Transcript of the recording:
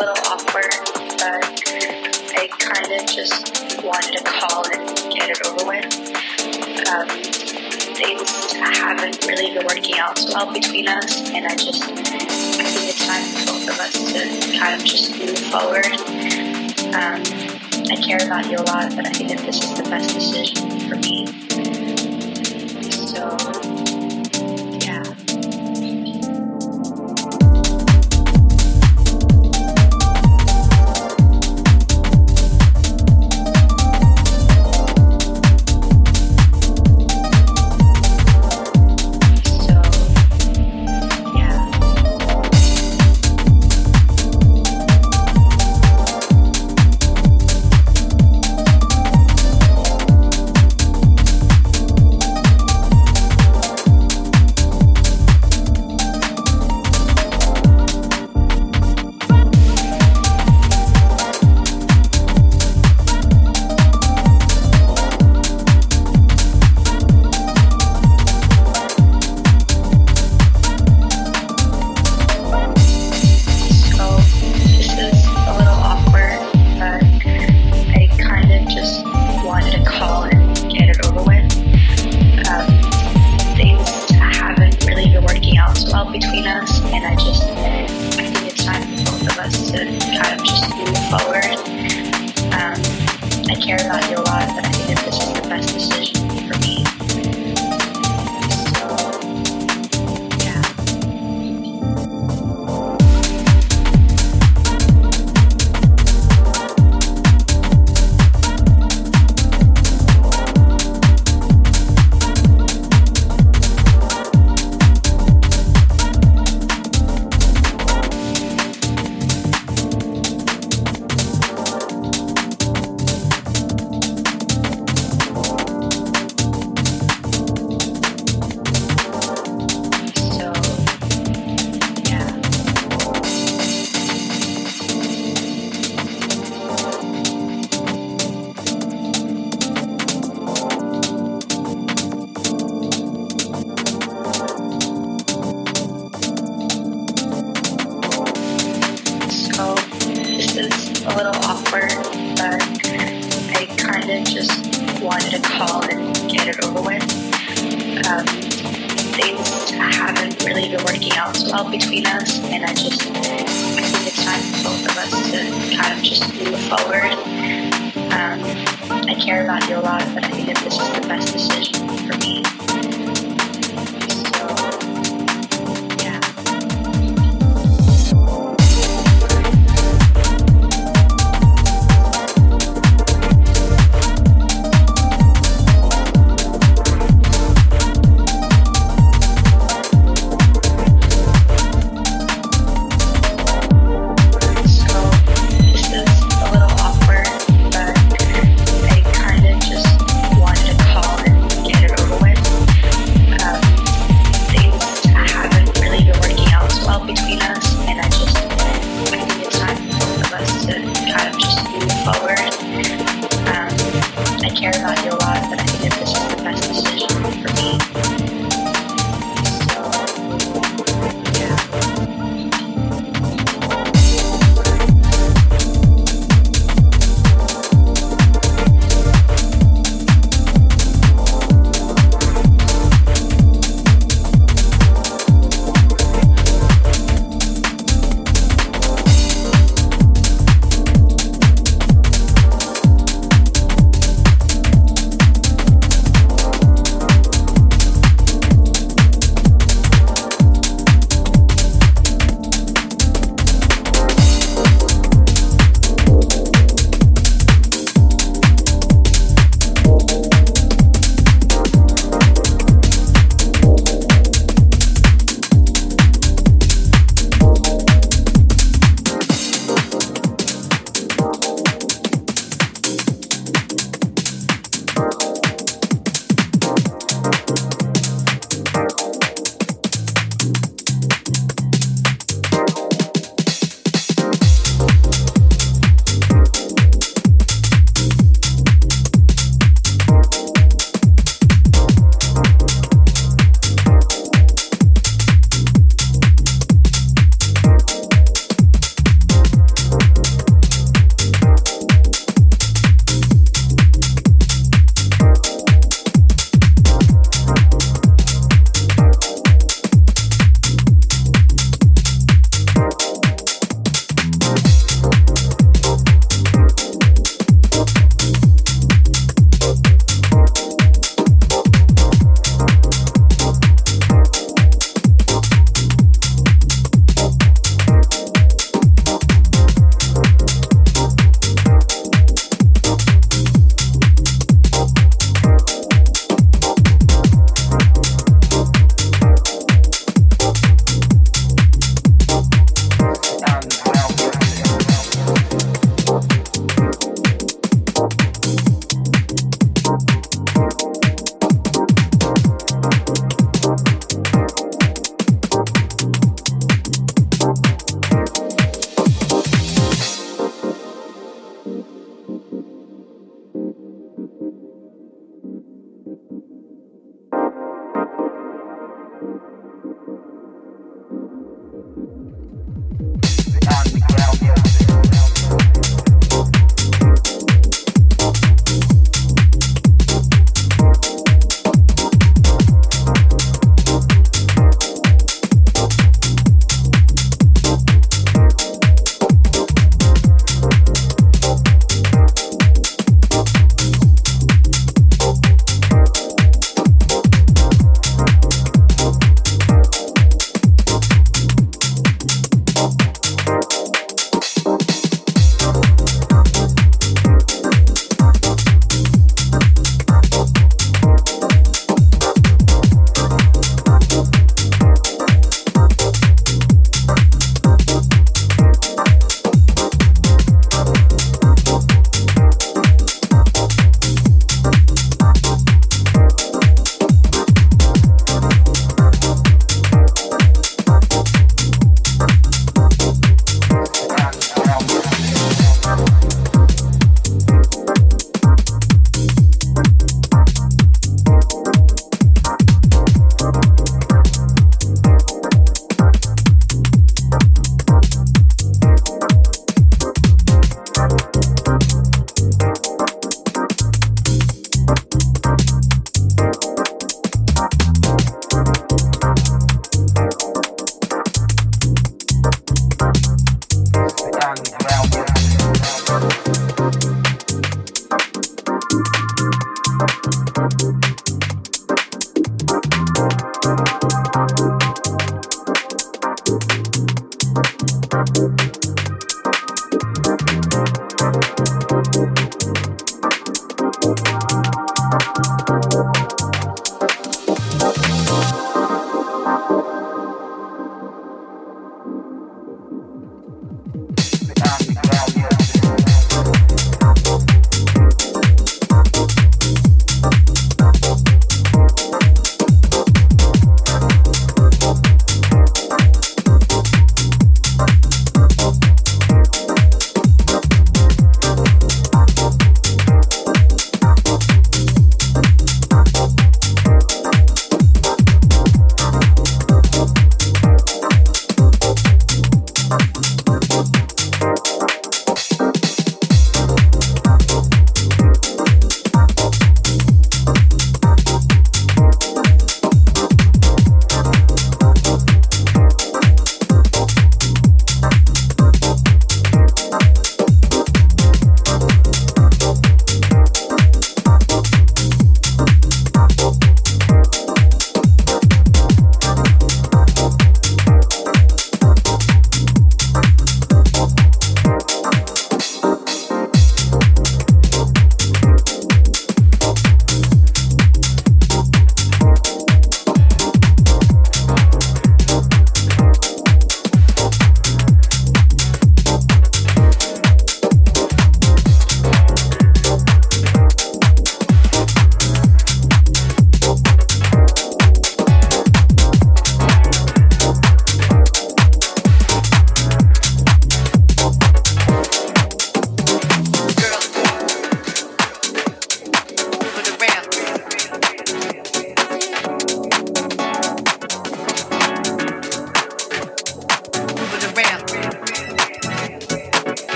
little awkward, but I kind of just wanted to call and get it over with. Um, things haven't really been working out well between us, and I just I think it's time for both of us to kind of just move forward. Um, I care about you a lot, but I think that this is the best decision for me. Get Bye.